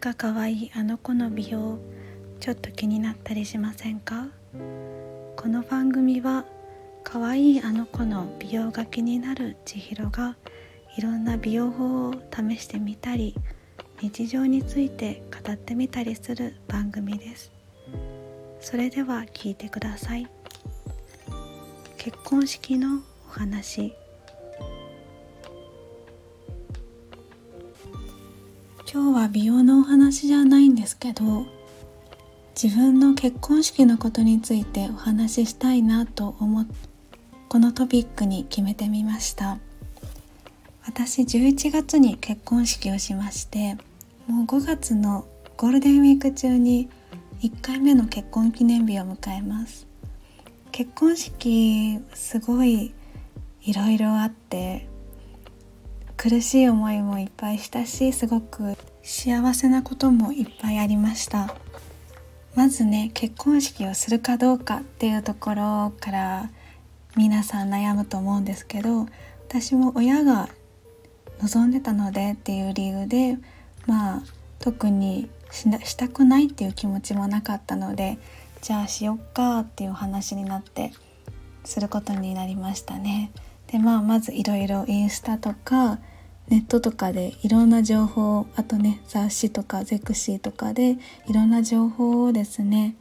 だか可愛いあの子の美容ちょっと気になったりしませんか？この番組は可愛いあの子の美容が気になる千尋がいろんな美容法を試してみたり日常について語ってみたりする番組です。それでは聞いてください。結婚式のお話。は美容のお話じゃないんですけど自分の結婚式のことについてお話ししたいなと思ってこのトピックに決めてみました。私11月に結婚式をしましてもう5月のゴールデンウィーク中に1回目の結婚記念日を迎えます。結婚式すごいいろいろあって苦しい思いもいっぱいしたしすごく幸せなこともいっぱいありましたまずね結婚式をするかどうかっていうところから皆さん悩むと思うんですけど私も親が望んでたのでっていう理由でまあ特にしたくないっていう気持ちもなかったのでじゃあしよっかっていう話になってすることになりましたね。でまあまずいろいろインスタとかネットとかでいろんな情報あとね雑誌とかゼクシーとかでいろんな情報をですね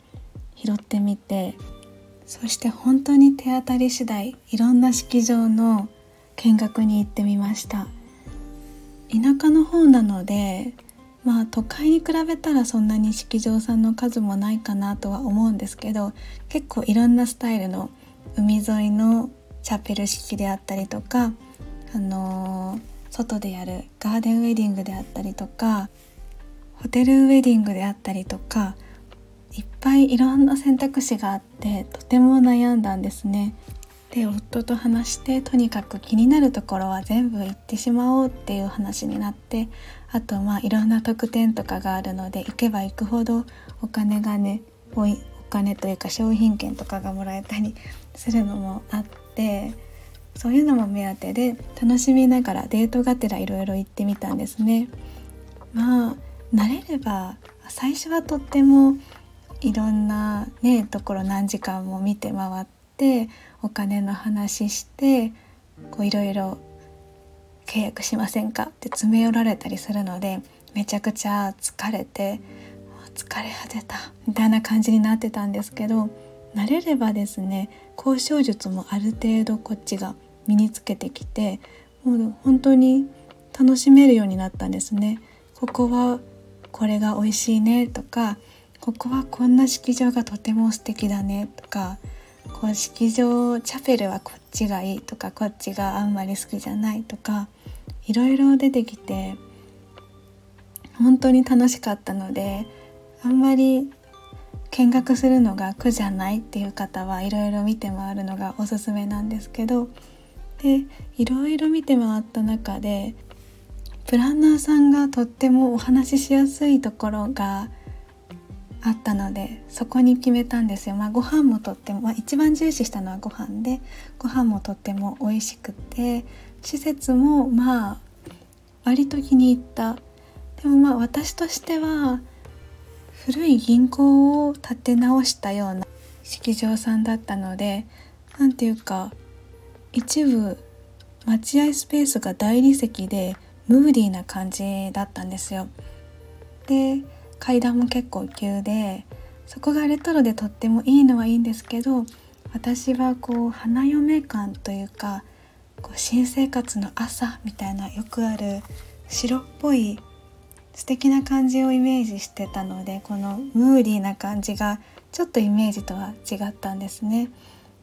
拾ってみてそして本当に手当たり次第いろんな式場の見学に行ってみました。田舎の方なのでまあ都会に比べたらそんなに式場さんの数もないかなとは思うんですけど結構いろんなスタイルの海沿いのチャペル式であったりとかあのー外でやるガーデンウェディングであったりとかホテルウェディングであったりとかいっぱいいろんな選択肢があってとても悩んだんですね。で夫と話してとにかく気になるところは全部行ってしまおうっていう話になってあとまあいろんな特典とかがあるので行けば行くほどお金がねお金というか商品券とかがもらえたりするのもあってそういうのも目当てで楽しみながらデートがてらいろいろ行ってみたんですね。まあ慣れれば最初はとってもいろんなねところ何時間も見て回ってお金の話してこういろいろ契約しませんかって詰め寄られたりするのでめちゃくちゃ疲れて疲れ果てたみたいな感じになってたんですけど慣れればですね交渉術もある程度こっちが身につけてきてもう本当に楽しめるようになったんですね。ここはこれが美味しいねとかここはこんな式場がとても素敵だねとかこう式場チャペルはこっちがいいとかこっちがあんまり好きじゃないとかいろいろ出てきて本当に楽しかったのであんまり見学するのが苦じゃないっていう方はいろいろ見て回るのがおすすめなんですけどでいろいろ見て回った中でプランナーさんがとってもお話ししやすいところがあったのでそこに決めたんですよ。まあ、ご飯もとっても、まあ、一番重視したのはご飯でご飯もとっても美味しくて施設もまあ割と気に入ったでもまあ私としては古い銀行を建て直したような式場さんだったので何ていうか一部待合スペースが大理石でムーディーな感じだったんですよ。で階段も結構急でそこがレトロでとってもいいのはいいんですけど私はこう花嫁感というかこう新生活の朝みたいなよくある白っぽい素敵な感じをイメージしてたのでこのムーディーな感じがちょっとイメージとは違ったんですね。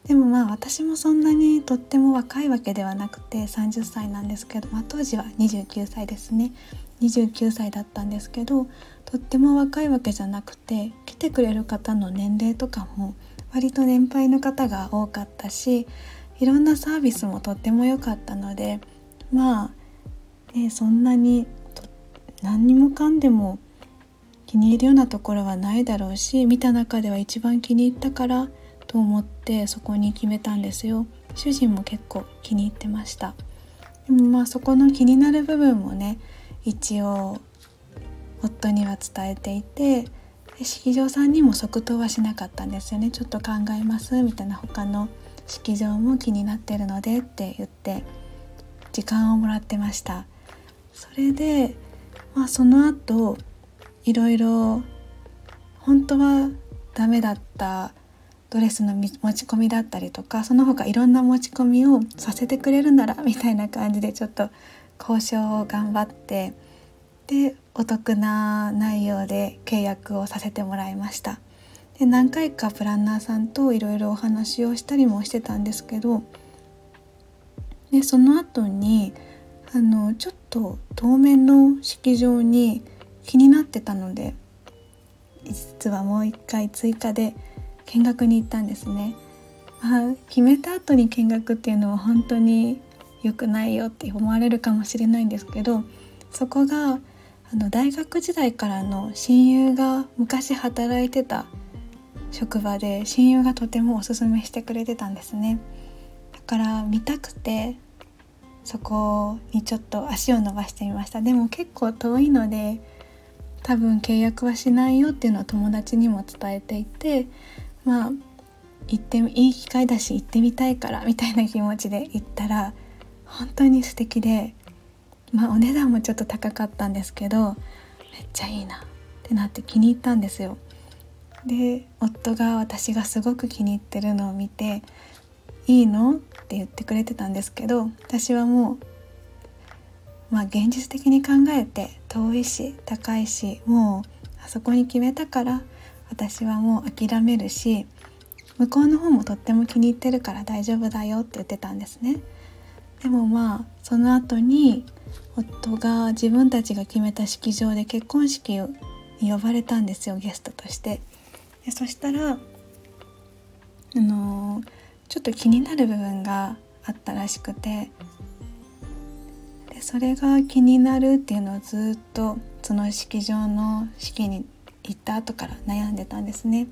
でもまあ私もそんなにとっても若いわけではなくて30歳なんですけど、まあ、当時は29歳ですね。29歳だったんですけどとっても若いわけじゃなくて来てくれる方の年齢とかも割と年配の方が多かったしいろんなサービスもとっても良かったのでまあ、ね、そんなに何にもかんでも気に入るようなところはないだろうし見た中では一番気に入ったからと思ってそこに決めたんですよ。主人も結構気に入ってました。でもまあそこの気になる部分もね一応夫には伝えていて式場さんにも即答はしなかったんですよね。ちょっと考えますみたいな他の式場も気になってるのでって言って時間をもらってました。それで、まあ、その後いろいろ本当はダメだったドレスの持ち込みだったりとかその他いろんな持ち込みをさせてくれるならみたいな感じでちょっと交渉を頑張ってでお得な内容で契約をさせてもらいました。で何回かプランナーさんといろいろお話をしたりもしてたんですけどでその後にあのちょっと当面の式場に気になってたので実はもう一回追加で見学に行ったんですね。あ、決めた後に見学っていうのは本当に良くないよって思われるかもしれないんですけどそこがあの大学時代からの親友が昔働いてた職場で親友がとてもおすすめしてくれてたんですねだから見たくてそこにちょっと足を伸ばしてみましたでも結構遠いので多分契約はしないよっていうのは友達にも伝えていてまあ行っていい機会だし行ってみたいからみたいな気持ちで行ったら本当に素敵でまあお値段もちょっと高かったんですけどめっちゃいいなってなって気に入ったんですよ。で夫が私がすごく気に入ってるのを見て「いいの?」って言ってくれてたんですけど私はもうまあ現実的に考えて遠いし高いしもうあそこに決めたから私はもう諦めるし向こうの方もとっても気に入ってるから大丈夫だよって言ってたんですね。でもまあその後に夫が自分たちが決めた式場で結婚式に呼ばれたんですよゲストとして。でそしたらあのー、ちょっと気になる部分があったらしくてでそれが気になるっていうのをずっとその式場の式に行った後から悩んでたんですね。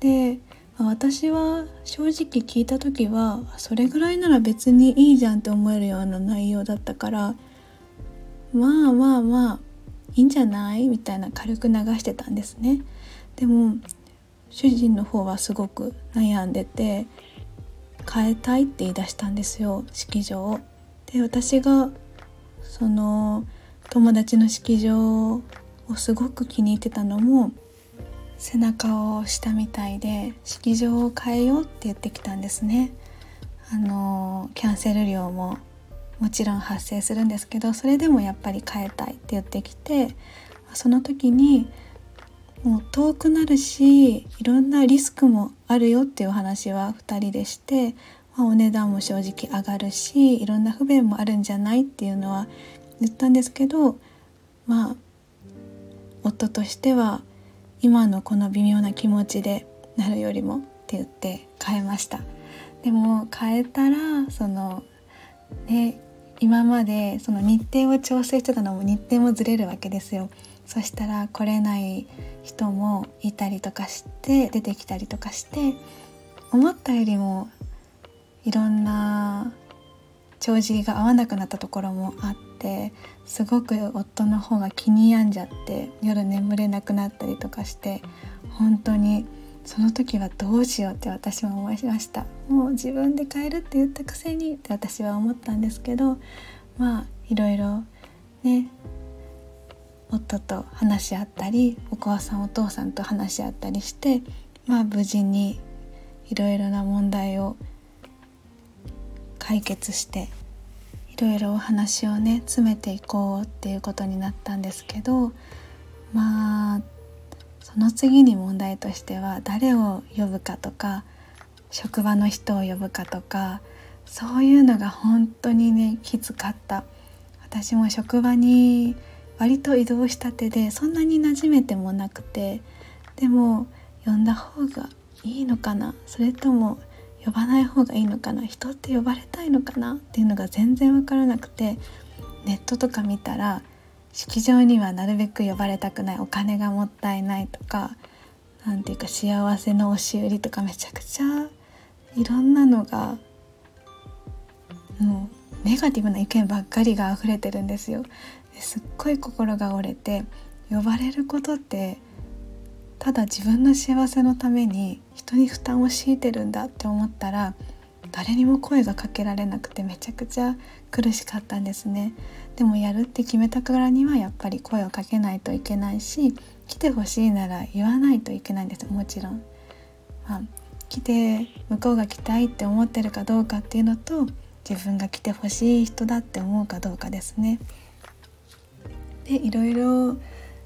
で私は正直聞いた時はそれぐらいなら別にいいじゃんって思えるような内容だったからまあまあまあいいんじゃない？みたいな軽く流してたんですね。でも主人の方はすごく悩んでて変えたいって言い出したんですよ式場を。で私がその友達の式場をすごく気に入ってたのも背中をしたみたいで式場を変えようって言ってきたんですね。あのキャンセル料ももちろん発生するんですけどそれでもやっぱり変えたいって言ってきてその時にもう遠くなるしいろんなリスクもあるよっていう話は2人でして、まあ、お値段も正直上がるしいろんな不便もあるんじゃないっていうのは言ったんですけどまあ夫としては今のこの微妙な気持ちでなるよりもって言って変えました。でも変えたらそのね今までその日程を調整してたのも日程もずれるわけですよ。そしたら来れない人もいたりとかして出てきたりとかして思ったよりもいろんな帳尻が合わなくなったところもあってすごく夫の方が気に病んじゃって夜眠れなくなったりとかして本当にその時はどうしようって私は思いました。もう自分で買えるって言ったくせにって私は思ったんですけどまあいろいろね夫と話し合ったりお母さんお父さんと話し合ったりしてまあ無事にいろいろな問題を解決していろいろお話をね詰めていこうっていうことになったんですけどまあその次に問題としては誰を呼ぶかとか職場の人を呼ぶかとかそういうのが本当にねきつかった。私も職場に割と移動したてでそんなに馴染めてもなくてでも呼んだ方がいいのかな？それとも呼ばない方がいいのかな？人って呼ばれたいのかな？っていうのが全然分からなくてネットとか見たら式場にはなるべく呼ばれたくないお金がもったいないとか何ていうか幸せの押し売りとかめちゃくちゃいろんなのがもうネガティブな意見ばっかりが溢れてるんですよ。すっごい心が折れて呼ばれることってただ自分の幸せのために人に負担を強いてるんだって思ったら誰にも声がかけられなくてめちゃくちゃ苦しかったんですね。でもやるって決めたからにはやっぱり声をかけないといけないし来てほしいなら言わないといけないんですもちろん、まあ、来て向こうが来たいって思ってるかどうかっていうのと自分が来てほしい人だって思うかどうかですね。でいろいろ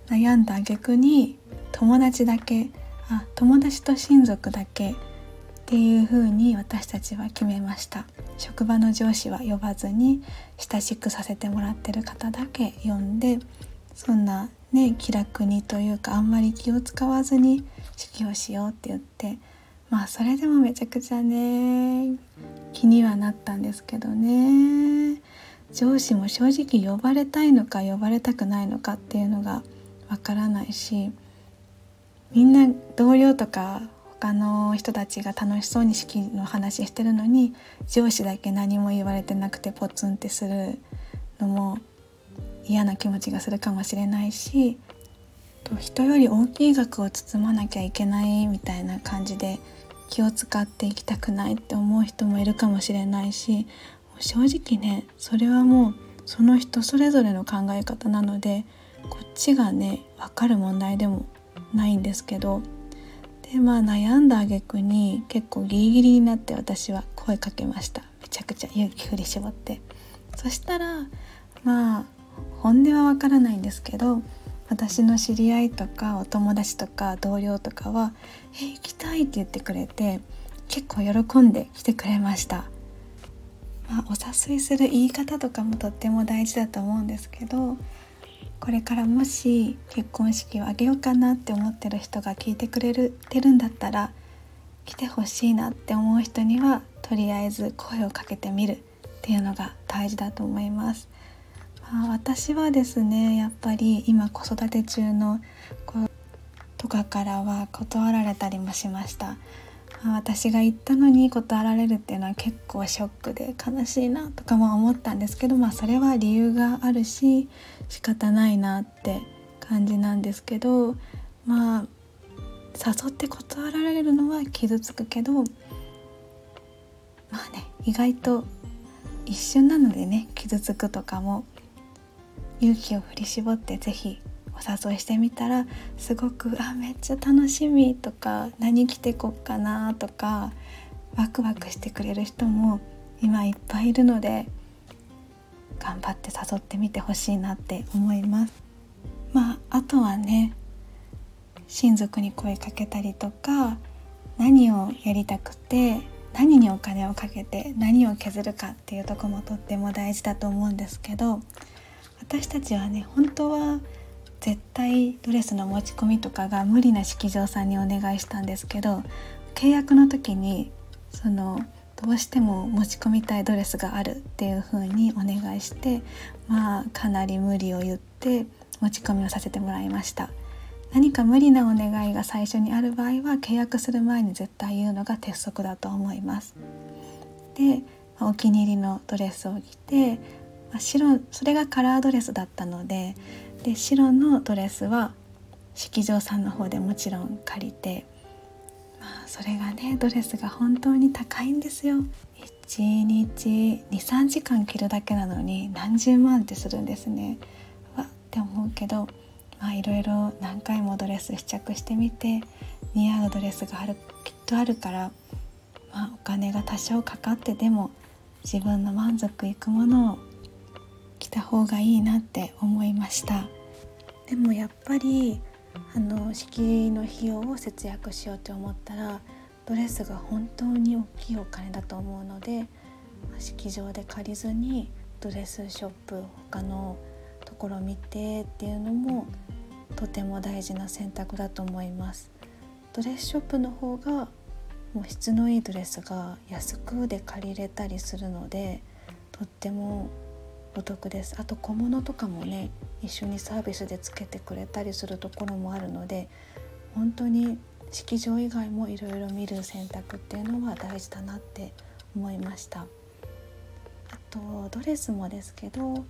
悩んだ挙句に友達だけあ友達と親族だけっていうふうに私たちは決めました。職場の上司は呼ばずに親しくさせてもらってる方だけ呼んでそんなね気楽にというかあんまり気を使わずに式をしようって言ってまあそれでもめちゃくちゃね気にはなったんですけどね。上司も正直呼ばれたいのか呼ばれたくないのかっていうのがわからないしみんな同僚とか他の人たちが楽しそうに式の話してるのに上司だけ何も言われてなくてポツンってするのも嫌な気持ちがするかもしれないし人より大きい額を包まなきゃいけないみたいな感じで気を使っていきたくないって思う人もいるかもしれないし正直ねそれはもうその人それぞれの考え方なのでこっちがね分かる問題でもないんですけどでまあ悩んだ挙句に結構ギリギリになって私は声かけました。めちゃくちゃ勇気振り絞って。そしたらまあ本音はわからないんですけど私の知り合いとかお友達とか同僚とかは「え行きたい」って言ってくれて結構喜んで来てくれました、まあ、お誘いする言い方とかもとっても大事だと思うんですけどこれからもし結婚式をあげようかなって思ってる人が聞いてくれるてるんだったら来てほしいなって思う人にはとりあえず声をかけてみるっていうのが大事だと思います。まあ、私はですねやっぱり今子育て中の子とかからは断られたりもしました。私が言ったのに断られるっていうのは結構ショックで悲しいなとかも思ったんですけどまあそれは理由があるし仕方ないなって感じなんですけどまあ誘って断られるのは傷つくけどまあね意外と一瞬なのでね傷つくとかも勇気を振り絞って是非お誘いしてみたらすごく「あめっちゃ楽しみ」とか「何着てこっかな」とかワクワクしてくれる人も今いっぱいいるので頑張って誘ってみてほしいなって思います。まああとはね親族に声かけたりとか何をやりたくて何にお金をかけて何を削るかっていうとこもとっても大事だと思うんですけど私たちはね本当は絶対ドレスの持ち込みとかが無理な式場さんにお願いしたんですけど契約の時にそのどうしても持ち込みたいドレスがあるっていう風にお願いしてまあかなり無理を言って持ち込みをさせてもらいました。何か無理なお願いが最初にある場合は契約する前に絶対言うのが鉄則だと思います。でお気に入りのドレスを着て白それがカラードレスだったのでで白のドレスは式場さんの方でもちろん借りてまあそれがねドレスが本当に高いんですよ。1日23時間着るだけなのに何十万ってするんですね。わって思うけどいろいろ何回もドレス試着してみて似合うドレスがあるきっとあるからまあお金が多少かかってでも自分の満足いくものを着た方がいいなって思いました。でもやっぱりあの式の費用を節約しようと思ったらドレスが本当に大きいお金だと思うので式場で借りずにドレスショップ他のところ見てっていうのもとても大事な選択だと思います。ドレスショップの方がもう質のいいドレスが安くで借りれたりするのでとってもお得です。あと小物とかもね一緒にサービスでつけてくれたりするところもあるので本当に式場以外もいろいろ見る選択っていうのは大事だなって思いました。あとドレスもですけど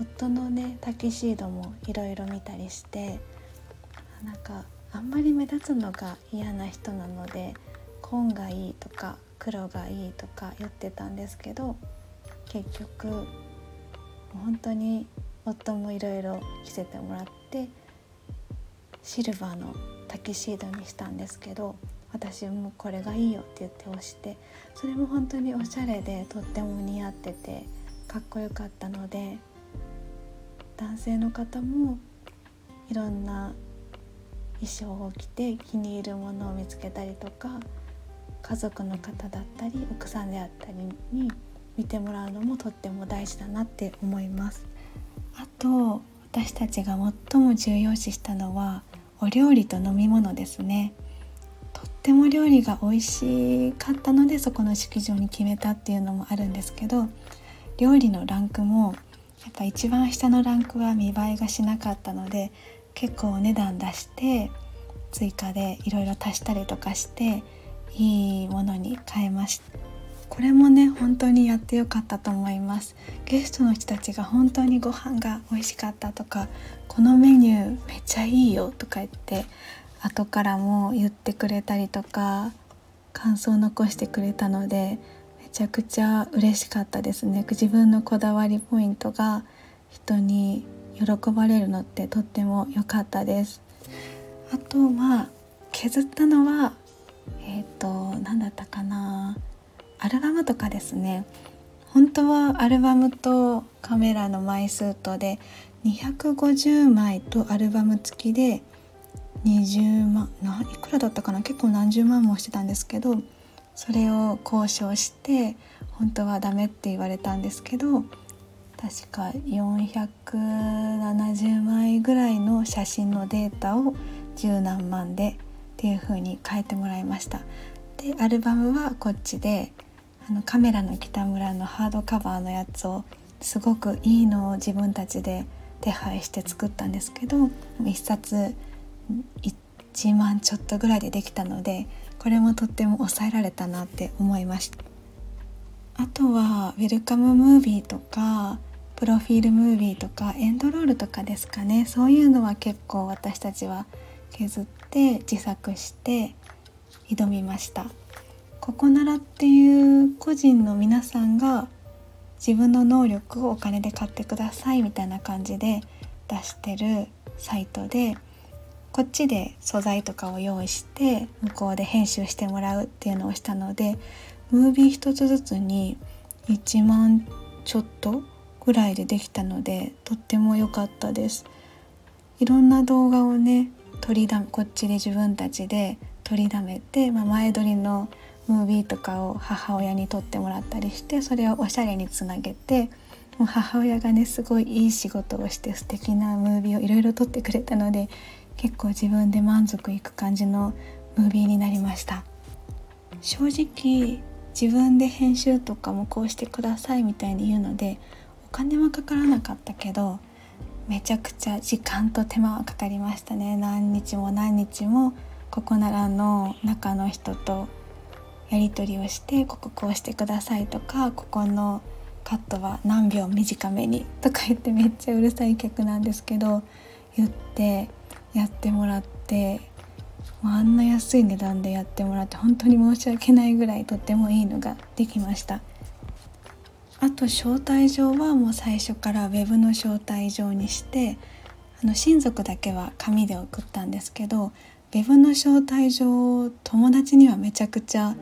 夫のねタキシードもいろいろ見たりしてなんかあんまり目立つのが嫌な人なので紺がいいとか黒がいいとか言ってたんですけど結局本当に夫もいろいろ着せてもらってシルバーのタキシードにしたんですけど私もこれがいいよって言って押してそれも本当におしゃれでとっても似合っててかっこよかったので男性の方もいろんな衣装を着て気に入るものを見つけたりとか家族の方だったり奥さんであったりに見てもらうのもとっても大事だなって思います。あと私たちが最も重要視したのはお料理と飲み物ですね。とっても料理が美味しかったのでそこの式場に決めたっていうのもあるんですけど料理のランクもやっぱ一番下のランクは見栄えがしなかったので結構お値段出して追加でいろいろ足したりとかしていいものに変えました。これもね本当にやってよかったと思います。ゲストの人たちが本当にご飯が美味しかったとかこのメニューめっちゃいいよとか言って後からも言ってくれたりとか感想を残してくれたのでめちゃくちゃ嬉しかったですね。自分のこだわりポイントが人に喜ばれるのってとっても良かったです。あとまあ削ったのはえっ、ー、と何だったかな。アルバムとかですね。本当はアルバムとカメラの枚数とで250枚とアルバム付きで20万ないくらだったかな？結構何十万もしてたんですけどそれを交渉して本当はダメって言われたんですけど確か470枚ぐらいの写真のデータを十何万でっていう風に変えてもらいました。でアルバムはこっちであのカメラの北村のハードカバーのやつをすごくいいのを自分たちで手配して作ったんですけど1冊1万ちょっとぐらいでできたのでこれもとっても抑えられたなって思いました。あとはウェルカムムービーとかプロフィールムービーとかエンドロールとかですかね。そういうのは結構私たちは削って自作して挑みました。ここならっていう個人の皆さんが自分の能力をお金で買ってくださいみたいな感じで出してるサイトでこっちで素材とかを用意して向こうで編集してもらうっていうのをしたのでムービー一つずつに1万ちょっとぐらいでできたのでとっても良かったです。いろんな動画をね取りだこっちで自分たちで取りだめて、まあ、前撮りのムービーとかを母親に撮ってもらったりしてそれをおしゃれにつなげてもう母親がねすごいいい仕事をして素敵なムービーをいろいろ撮ってくれたので結構自分で満足いく感じのムービーになりました。正直自分で編集とかもこうしてくださいみたいに言うのでお金はかからなかったけどめちゃくちゃ時間と手間はかかりましたね。何日も何日もここならの中の人とやり取りをしてこここうしてくださいとかここのカットは何秒短めにとか言ってめっちゃうるさい曲なんですけど言ってやってもらってもうあんな安い値段でやってもらって本当に申し訳ないぐらいとってもいいのができました。あと招待状はもう最初から web の招待状にしてあの親族だけは紙で送ったんですけど web の招待状を友達にはめちゃくちゃ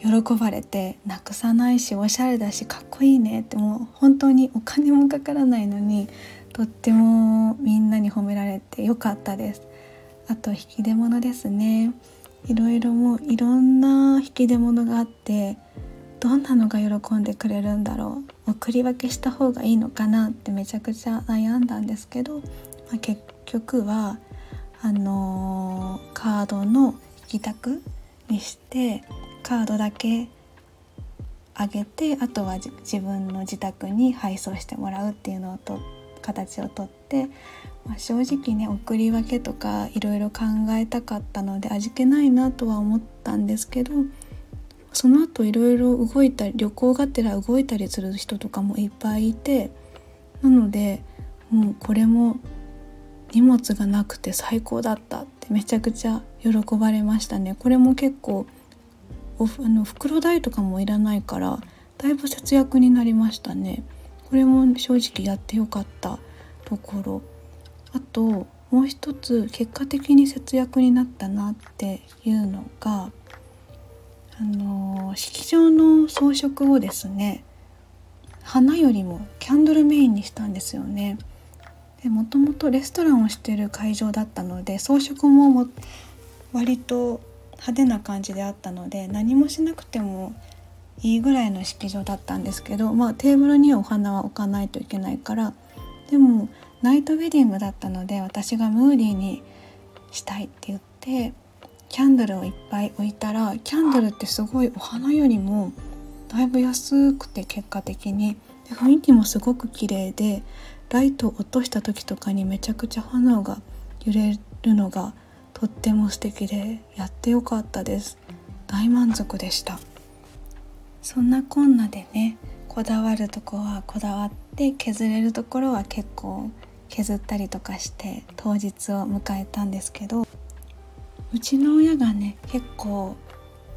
喜ばれてなくさないしおしゃれだしかっこいいねってもう本当にお金もかからないのにとってもみんなに褒められてよかったです。あと引き出物ですね。いろいろもういろんな引き出物があってどんなのが喜んでくれるんだろう。送り分けした方がいいのかなってめちゃくちゃ悩んだんですけど、まあ、結局はあのー、カードの引き託にしてカードだけあげてあとは自分の自宅に配送してもらうっていうのをと形をとって、まあ、正直ね送り分けとかいろいろ考えたかったので味気ないなとは思ったんですけどその後いろいろ動いたり旅行がてら動いたりする人とかもいっぱいいてなのでもうこれも荷物がなくて最高だったってめちゃくちゃ喜ばれましたね。これも結構おあの袋代とかもいらないからだいぶ節約になりましたねこれも正直やってよかったところあともう一つ結果的に節約になったなっていうのがあの式場の装飾をですね花よりもキャンドルメインにしたんですよね。でもともとレストランをしてる会場だったので装飾もも割と派手な感じであったので何もしなくてもいいぐらいの式場だったんですけど、まあ、テーブルにはお花は置かないといけないからでもナイトウェディングだったので私がムーディーにしたいって言ってキャンドルをいっぱい置いたらキャンドルってすごいお花よりもだいぶ安くて結果的にで雰囲気もすごく綺麗でライトを落とした時とかにめちゃくちゃ花が揺れるのがとっても素敵でやってよかったです。大満足でした。そんなこんなでねこだわるとこはこだわって削れるところは結構削ったりとかして当日を迎えたんですけどうちの親がね結構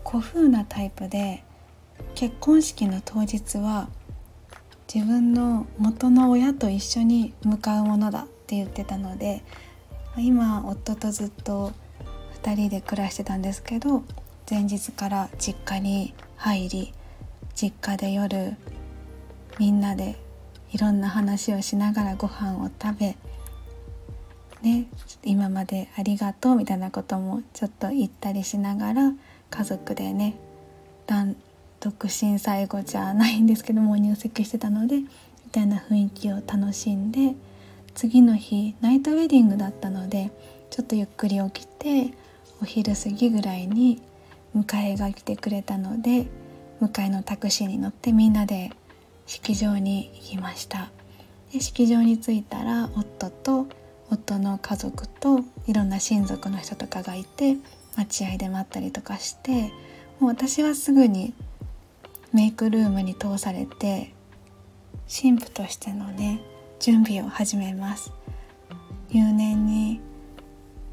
古風なタイプで結婚式の当日は自分の元の親と一緒に向かうものだって言ってたので今夫とずっと2人で暮らしてたんですけど前日から実家に入り実家で夜みんなでいろんな話をしながらご飯を食べね今までありがとうみたいなこともちょっと言ったりしながら家族でね独身最後じゃないんですけども入籍してたのでみたいな雰囲気を楽しんで次の日ナイトウェディングだったのでちょっとゆっくり起きてお昼過ぎぐらいに迎えが来てくれたので迎えのタクシーに乗ってみんなで式場に行きました。で式場に着いたら夫と夫の家族といろんな親族の人とかがいて待合で待ったりとかしてもう私はすぐにメイクルームに通されて神父としてのね準備を始めます。入念に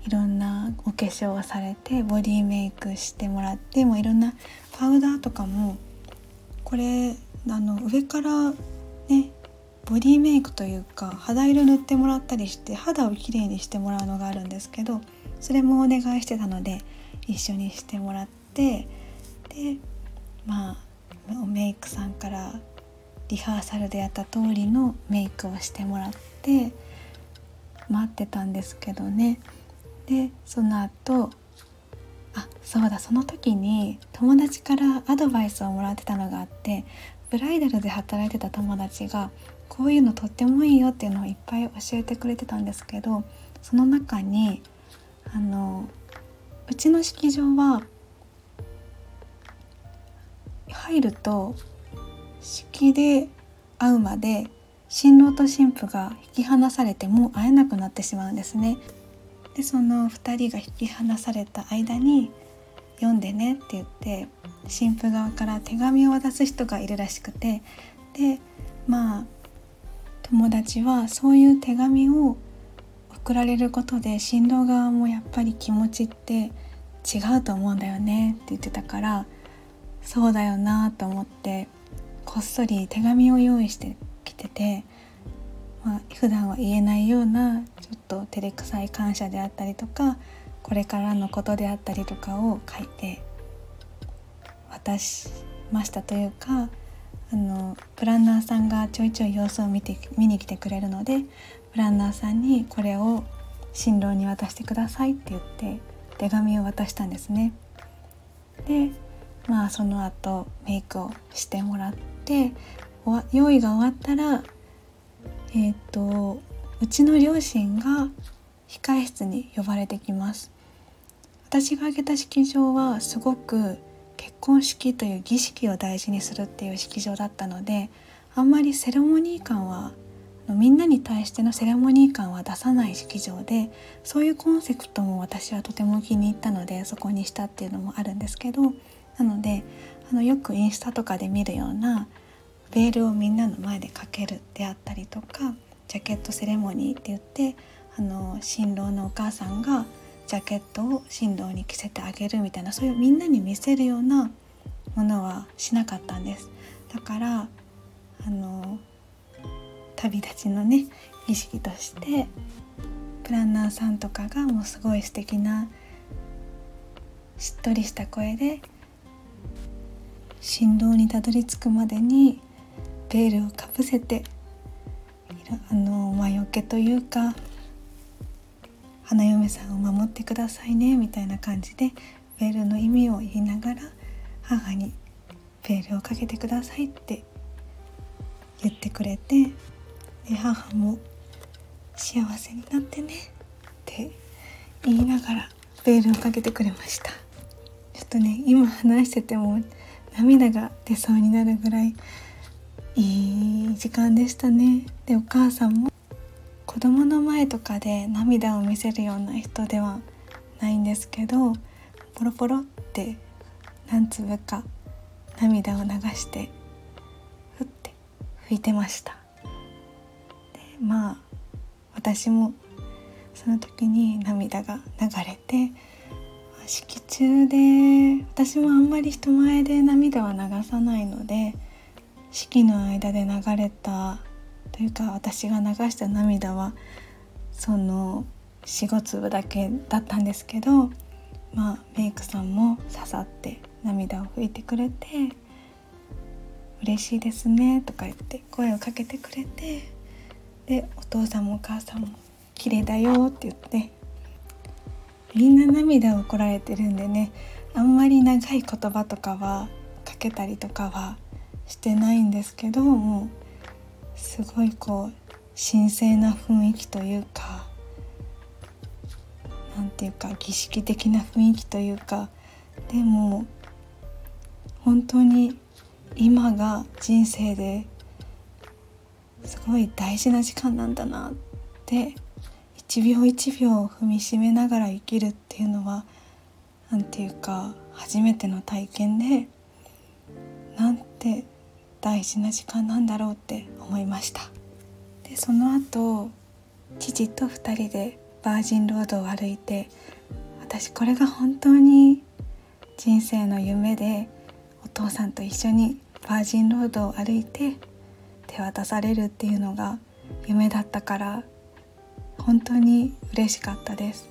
いろんなお化粧をされてボディメイクしてもらってもいろんなパウダーとかもこれあの上からねボディメイクというか肌色塗ってもらったりして肌をきれいにしてもらうのがあるんですけどそれもお願いしてたので一緒にしてもらってでまあメイクさんからリハーサルでやった通りのメイクをしてもらって待ってたんですけどね。でその後あそうだその時に友達からアドバイスをもらってたのがあってブライダルで働いてた友達がこういうのとってもいいよっていうのをいっぱい教えてくれてたんですけどその中にあのうちの式場は入ると式で会うまで新郎と新婦が引き離されても会えなくなってしまうんですね。でその2人が引き離された間に「読んでね」って言って新婦側から手紙を渡す人がいるらしくてでまあ友達はそういう手紙を送られることで新郎側もやっぱり気持ちって違うと思うんだよねって言ってたからそうだよなと思ってこっそり手紙を用意してきてて、まあ、普段は言えないようなちょっと照れくさい感謝であったりとかこれからのことであったりとかを書いて渡しましたというかあのプランナーさんがちょいちょい様子を見て見に来てくれるのでプランナーさんにこれを新郎に渡してくださいって言って手紙を渡したんですね。でまあその後メイクをしてもらって用意が終わったらえっ、とうちの両親が控え室に呼ばれてきます。私が挙げた式場はすごく結婚式という儀式を大事にするっていう式場だったのであんまりセレモニー感はみんなに対してのセレモニー感は出さない式場でそういうコンセプトも私はとても気に入ったのでそこにしたっていうのもあるんですけどなのであのよくインスタとかで見るようなベールをみんなの前でかけるであったりとかジャケットセレモニーって言ってあの新郎のお母さんがジャケットを新郎に着せてあげるみたいなそういうみんなに見せるようなものはしなかったんです。だからあの旅立ちのね儀式としてプランナーさんとかがもうすごい素敵なしっとりした声で振動にたどり着くまでにベールをかぶせてあの魔除けというか花嫁さんを守ってくださいねみたいな感じでベールの意味を言いながら母にベールをかけてくださいって言ってくれてで母も幸せになってねって言いながらベールをかけてくれました。ちょっとね今話してても涙が出そうになるぐらいいい時間でしたね。でお母さんも子供の前とかで涙を見せるような人ではないんですけどポロポロって何粒か涙を流してふって拭いてました。でまあ私もその時に涙が流れて式中で私もあんまり人前で涙は流さないので式の間で流れたというか私が流した涙はその45粒だけだったんですけどまあメイクさんも刺さって涙を拭いてくれて「嬉しいですね」とか言って声をかけてくれてでお父さんもお母さんも「綺麗だよ」って言ってみんな涙をこられてるんでねあんまり長い言葉とかはかけたりとかはしてないんですけどもすごいこう神聖な雰囲気というか何ていうか儀式的な雰囲気というかでも本当に今が人生ですごい大事な時間なんだなって一秒一秒を踏みしめながら生きるっていうのは何ていうか初めての体験でなんて大事な時間なんだろうって思いました。でその後父と2人でバージンロードを歩いて私これが本当に人生の夢でお父さんと一緒にバージンロードを歩いて手渡されるっていうのが夢だったから本当に嬉しかったです。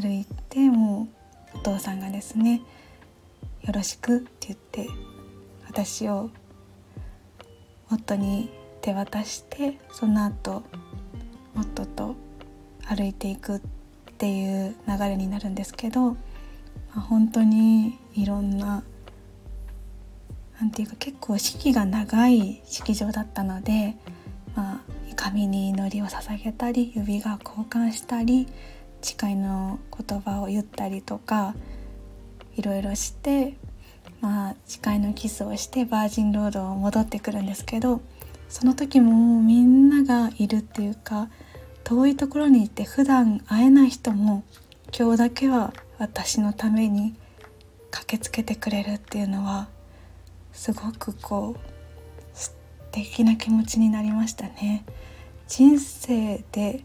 歩いてもうお父さんがですね「よろしく」って言って私を夫に手渡してその後夫と歩いていくっていう流れになるんですけど、まあ、本当にいろんななんていうか結構式が長い式場だったので、まあ、神に祈りを捧げたり指が交換したり誓いの言葉を言ったりとかいろいろしてまあ誓いのキスをしてバージンロードを戻ってくるんですけどその時もみんながいるっていうか遠いところにいて普段会えない人も今日だけは私のために駆けつけてくれるっていうのはすごくこう素敵な気持ちになりましたね。人生で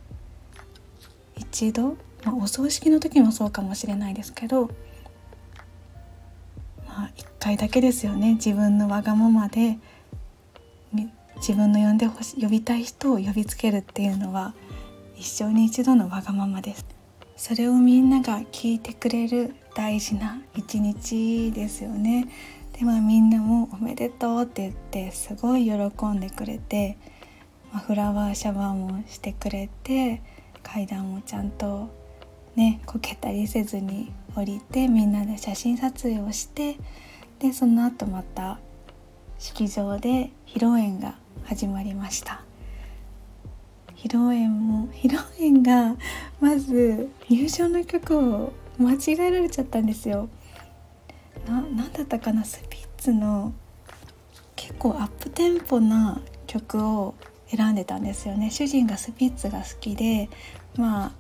一度、まあ、お葬式の時もそうかもしれないですけどまあ、1回だけですよね。自分のわがままで自分の呼んでほし呼びたい人を呼びつけるっていうのは一生に一度のわがままです。それをみんなが聞いてくれる大事な一日ですよね。でまあみんなも「おめでとう」って言ってすごい喜んでくれて、まあ、フラワーシャワーもしてくれて階段もちゃんとねこけたりせずに降りてみんなで写真撮影をしてでその後また式場で披露宴が始まりました。披露宴も披露宴がまず入場の曲を間違えられちゃったんですよ。何だったかなスピッツの結構アップテンポな曲を選んでたんですよね。主人がスピッツが好きでまあ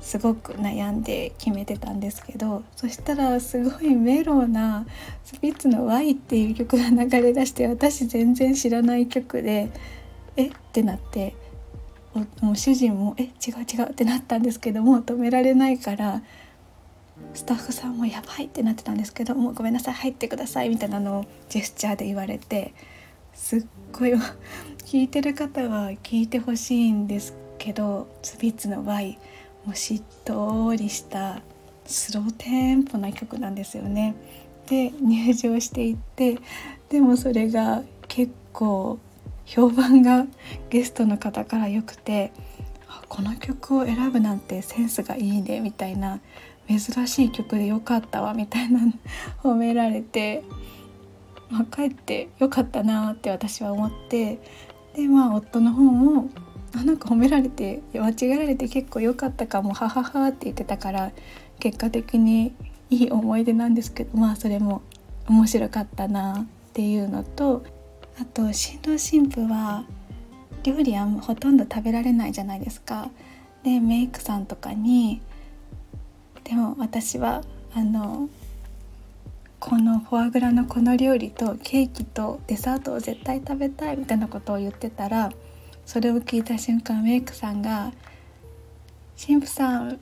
すごく悩んで決めてたんですけどそしたらすごいメロなスピッツの「Y」っていう曲が流れ出して私全然知らない曲でえってなってもう主人も「え違う違う」ってなったんですけども止められないからスタッフさんも「やばい」ってなってたんですけど「もうごめんなさい入ってください」みたいなのをジェスチャーで言われてすっごい聞いてる方は聞いてほしいんですけどスピッツの「Y」もうしっとりしたスローテンポな曲なんですよね。で入場していってでもそれが結構評判がゲストの方から良くてこの曲を選ぶなんてセンスがいいねみたいな珍しい曲で良かったわみたいな 褒められて、まあ、かえって良かったなって私は思ってでまあ夫の方もあなんか褒められて間違えられて結構良かったかもはははって言ってたから結果的にいい思い出なんですけどまあそれも面白かったなっていうのとあと新郎新婦は料理はほとんど食べられないじゃないですか。でメイクさんとかに「でも私はあのこのフォアグラのこの料理とケーキとデザートを絶対食べたい」みたいなことを言ってたらそれを聞いた瞬間メイクさんが「神父さん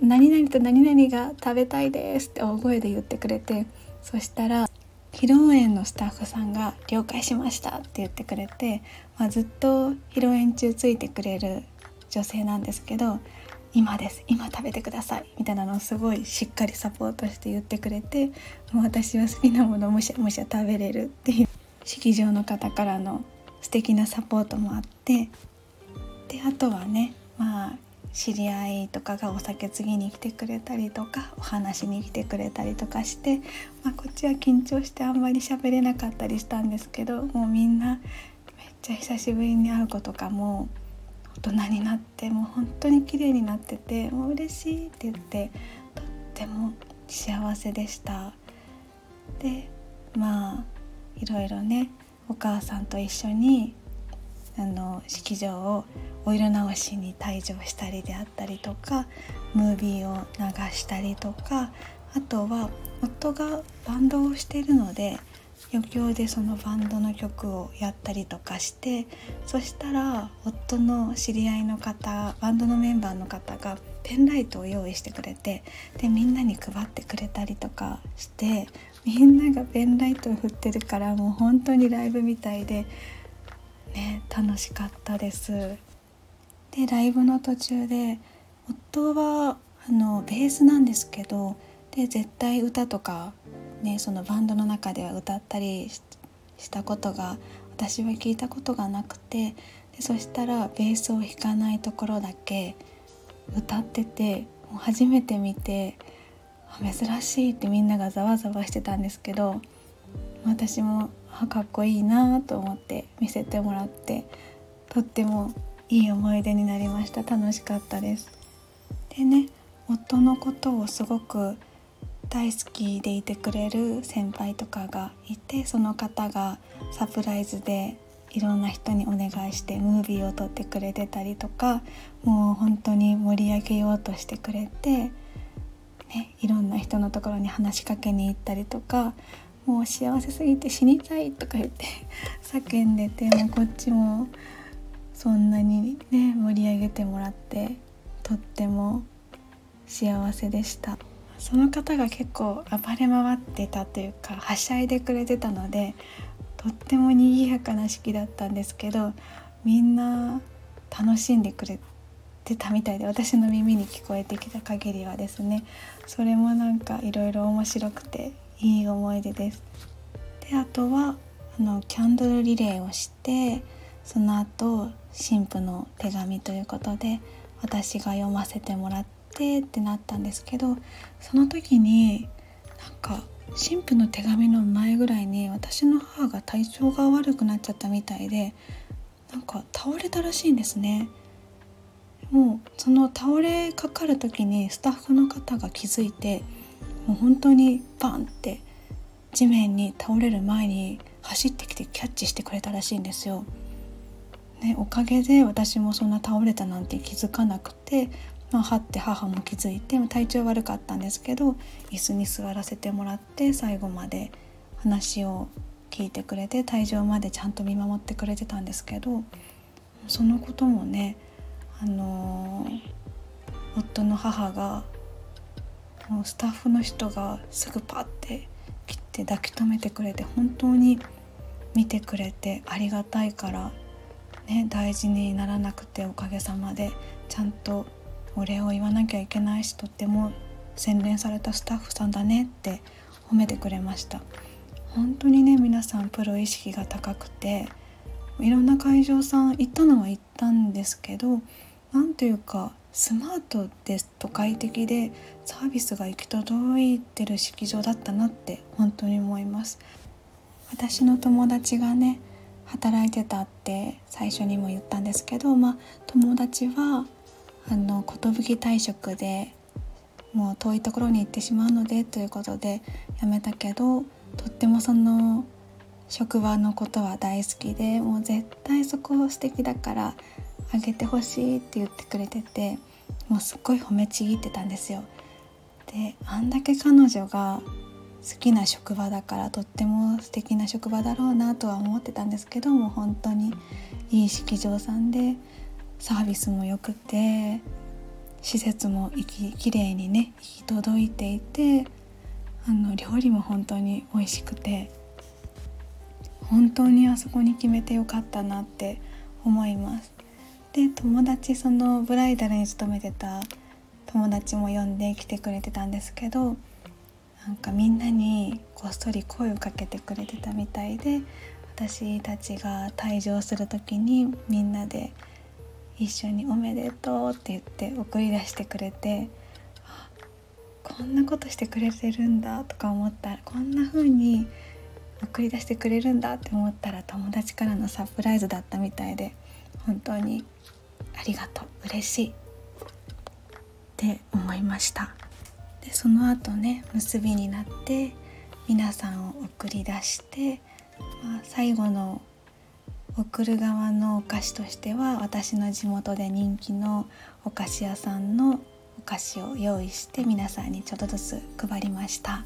何々と何々が食べたいです」って大声で言ってくれてそしたら披露宴のスタッフさんが「了解しました」って言ってくれて、まあ、ずっと披露宴中ついてくれる女性なんですけど「今です今食べてください」みたいなのをすごいしっかりサポートして言ってくれてもう私は好きなものむしゃむしゃ食べれるっていう式場の方からの素敵なサポートもあってであとはねまあ知り合いとかがお酒継ぎに来てくれたりとかお話に来てくれたりとかして、まあ、こっちは緊張してあんまり喋れなかったりしたんですけどもうみんなめっちゃ久しぶりに会う子とかも大人になってもう本当に綺麗になっててもう嬉しいって言ってとっても幸せでした。でまあいろいろねお母さんと一緒にあの式場をお色直しに退場したりであったりとかムービーを流したりとかあとは夫がバンドをしているので余興でそのバンドの曲をやったりとかしてそしたら夫の知り合いの方バンドのメンバーの方がペンライトを用意してくれてでみんなに配ってくれたりとかしてみんながペンライトを振ってるからもう本当にライブみたいでね楽しかったです。でライブの途中で夫はあのベースなんですけどで絶対歌とか、ね、そのバンドの中では歌ったりしたことが私は聞いたことがなくてでそしたらベースを弾かないところだけ歌っててもう初めて見て珍しいってみんながざわざわしてたんですけど私もあかっこいいなと思って見せてもらってとってもいい思い出になりました。楽しかったです。でね夫のことをすごく大好きでいてくれる先輩とかがいてその方がサプライズでいろんな人にお願いしてムービーを撮ってくれてたりとかもう本当に盛り上げようとしてくれて、ね、いろんな人のところに話しかけに行ったりとかもう幸せすぎて死にたいとか言って 叫んでてもうこっちもそんなにね盛り上げてもらってとっても幸せでした。その方が結構暴れ回ってたというかはしゃいでくれてたのでとっても賑やかな式だったんですけどみんな楽しんでくれてたみたいで私の耳に聞こえてきた限りはですねそれもなんかいろいろ面白くていい思い出です。であとはあのキャンドルリレーをしてその後神父の手紙ということで私が読ませてもらってってなったんですけどその時になんか神父の手紙の前ぐらいに私の母が体調が悪くなっちゃったみたいでなんか倒れたらしいんですね。もうその倒れかかる時にスタッフの方が気づいてもう本当にバンって地面に倒れる前に走ってきてキャッチしてくれたらしいんですよ。ね、おかげで私もそんな倒れたなんて気づかなくてまあ、はって母も気づいて体調悪かったんですけど椅子に座らせてもらって最後まで話を聞いてくれて退場までちゃんと見守ってくれてたんですけどそのこともねあのー、夫の母がもうスタッフの人がすぐパッて切って抱き留めてくれて本当に見てくれてありがたいからね大事にならなくておかげさまでちゃんとお礼を言わなきゃいけないしとっても洗練されたスタッフさんだねって褒めてくれました。本当にね皆さんプロ意識が高くていろんな会場さん行ったのは行ったんですけど何というかスマートですと快適でサービスが行き届いてる式場だったなって本当に思います。私の友達がね働いてたって最初にも言ったんですけど、まあ、友達はあの寿退職でもう遠いところに行ってしまうのでということで辞めたけどとってもその職場のことは大好きでもう絶対そこ素敵だからあげてほしいって言ってくれててもうすっごい褒めちぎってたんですよ。であんだけ彼女が好きな職場だからとっても素敵な職場だろうなとは思ってたんですけども本当にいい式場さんでサービスも良くて施設もききれいにね行き届いていてあの料理も本当に美味しくて本当にあそこに決めてよかったなって思います。で友達そのブライダルに勤めてた友達も呼んで来てくれてたんですけどなんかみんなにこっそり声をかけてくれてたみたいで私たちが退場する時にみんなで一緒に「おめでとう」って言って送り出してくれてこんなことしてくれてるんだとか思ったらこんな風に送り出してくれるんだって思ったら友達からのサプライズだったみたいで本当にありがとう嬉しいって思いました。でその後ね結びになって皆さんを送り出して、まあ、最後の送る側のお菓子としては私の地元で人気のお菓子屋さんのお菓子を用意して皆さんにちょっとずつ配りました。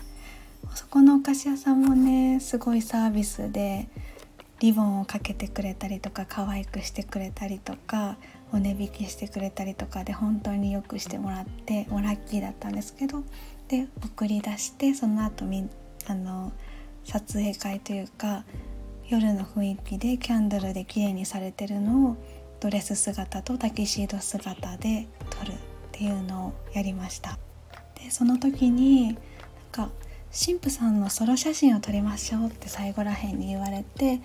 そこのお菓子屋さんもねすごいサービスでリボンをかけてくれたりとか可愛くしてくれたりとかお値引きしてくれたりとかで本当によくしてもらってもうラッキーだったんですけどで送り出してその後みあの撮影会というか夜の雰囲気でキャンドルで綺麗にされてるのをドレス姿とタキシード姿で撮るっていうのをやりました。でその時になんか神父さんのソロ写真を撮りましょうって最後らへんに言われて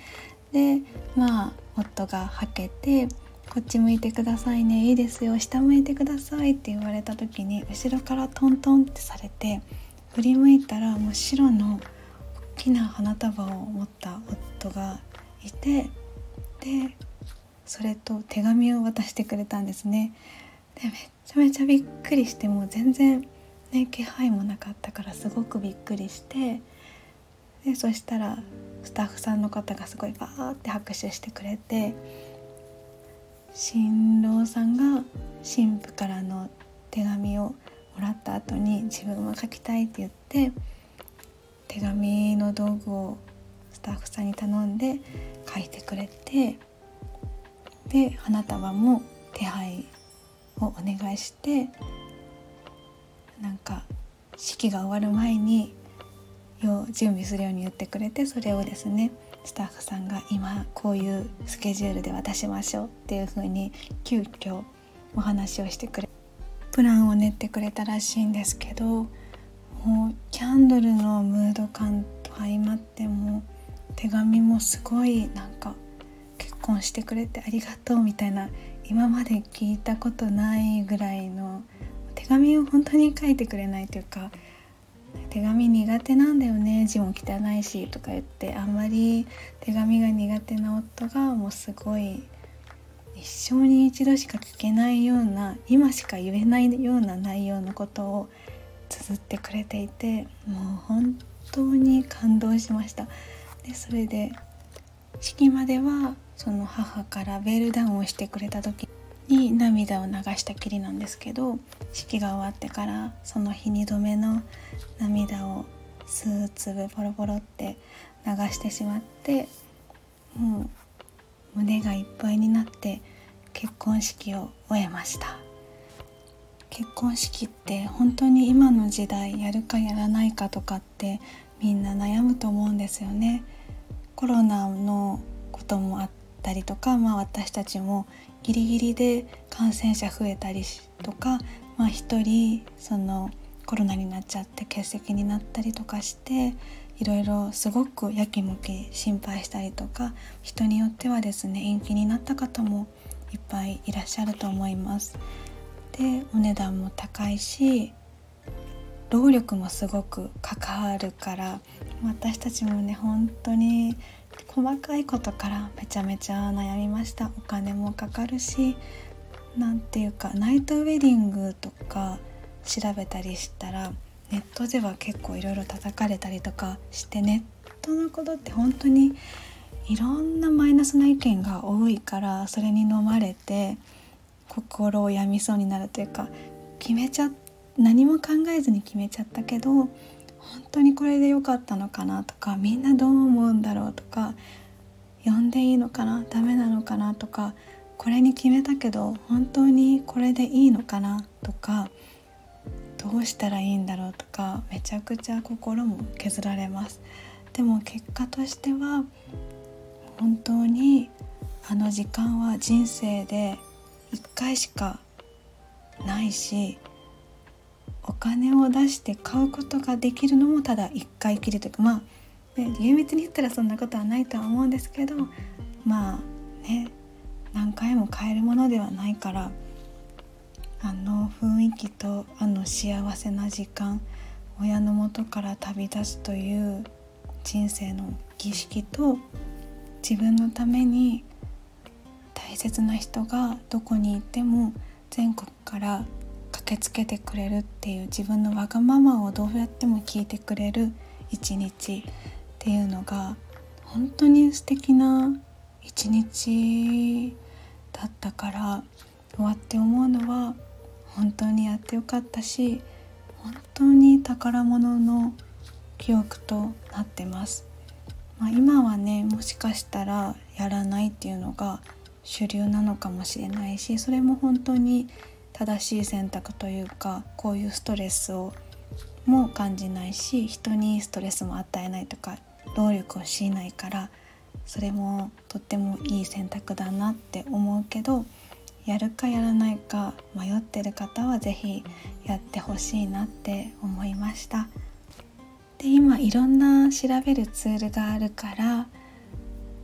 でまあ夫がはけてこっち向いてくださいねいいですよ下向いてくださいって言われた時に後ろからトントンってされて振り向いたらもう白の大きな花束を持った夫がいてでそれと手紙を渡してくれたんですね。でめちゃめちゃびっくりしてもう全然、ね、気配もなかったからすごくびっくりしてでそしたらスタッフさんの方がすごいバーって拍手してくれて新郎さんが新婦からの手紙をもらった後に自分は書きたいって言って手紙の道具をスタッフさんに頼んで書いてくれてで花束も手配をお願いしてなんか式が終わる前に準備するように言ってくれてそれをですねスタッフさんが今こういうスケジュールで渡しましょうっていう風に急遽お話をしてくれプランを練ってくれたらしいんですけどもうキャンドルのムード感と相まっても手紙もすごいなんか結婚してくれてありがとうみたいな今まで聞いたことないぐらいの手紙を本当に書いてくれないというか手紙苦手なんだよね字も汚いしとか言ってあんまり手紙が苦手な夫がもうすごい一生に一度しか聞けないような今しか言えないような内容のことを綴ってくれていてもう本当に感動しました。でそれで式まではその母からベールダウンをしてくれた時に涙を流したきりなんですけど式が終わってからその日2度目の涙を数粒ポロポロって流してしまってもう胸がいっぱいになって結婚式を終えました。結婚式って本当に今の時代やるかやらないかとかってみんな悩むと思うんですよね。コロナのこともあったりとか、まあ、私たちもギリギリで感染者増えたりとか、まあ、1人そのコロナになっちゃって欠席になったりとかしていろいろすごくやきもき心配したりとか人によってはですね延期になった方もいっぱいいらっしゃると思います。でお値段も高いし労力もすごく関わるから私たちもね本当に細かいことからめちゃめちゃ悩みました。お金もかかるし何ていうかナイトウェディングとか調べたりしたらネットでは結構いろいろ叩かれたりとかしてネットのことって本当にいろんなマイナスな意見が多いからそれに飲まれて心を病みそうになるというか決めちゃ何も考えずに決めちゃったけど本当にこれで良かったのかなとかみんなどう思うんだろうとか呼んでいいのかなダメなのかなとかこれに決めたけど本当にこれでいいのかなとかどうしたらいいんだろうとかめちゃくちゃ心も削られます。でも結果としては本当にあの時間は人生で1回しかないしお金を出して買うことができるのもただ1回きりというかまあ、ね、厳密に言ったらそんなことはないとは思うんですけどまあね何回も買えるものではないからあの雰囲気とあの幸せな時間親の元から旅立つという人生の儀式と自分のために大切な人がどこにいても全国から駆けつけてくれるっていう自分のわがままをどうやっても聞いてくれる一日っていうのが本当に素敵な一日だったから終わって思うのは本当にやってよかったし本当に宝物の記憶となってます、まあ、今はねもしかしたらやらないっていうのが主流なのかもしれないしそれも本当に正しい選択というかこういうストレスをも感じないし人にストレスも与えないとか労力をしないからそれもとってもいい選択だなって思うけどやるかやらないか迷ってる方は是非やってほしいなって思いました。で今いろんな調べるツールがあるから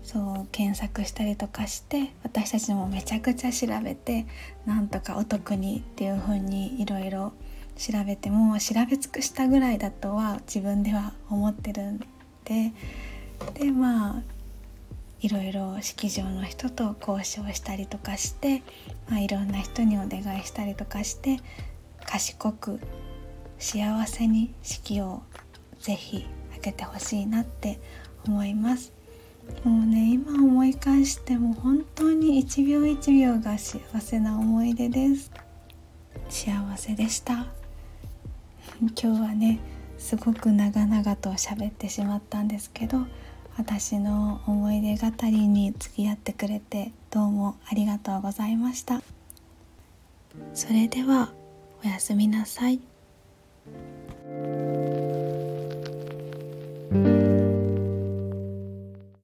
そう検索したりとかして私たちもめちゃくちゃ調べてなんとかお得にっていう風にいろいろ調べても調べ尽くしたぐらいだとは自分では思ってるんででまあいろいろ式場の人と交渉したりとかして、まあ、いろんな人にお願いしたりとかして賢く幸せに式をぜひ挙げてほしいなって思います。もうね今思い返しても本当に一秒一秒が幸せな思い出です。幸せでした。今日はねすごく長々と喋ってしまったんですけど私の思い出語りに付き合ってくれてどうもありがとうございました。それではおやすみなさい。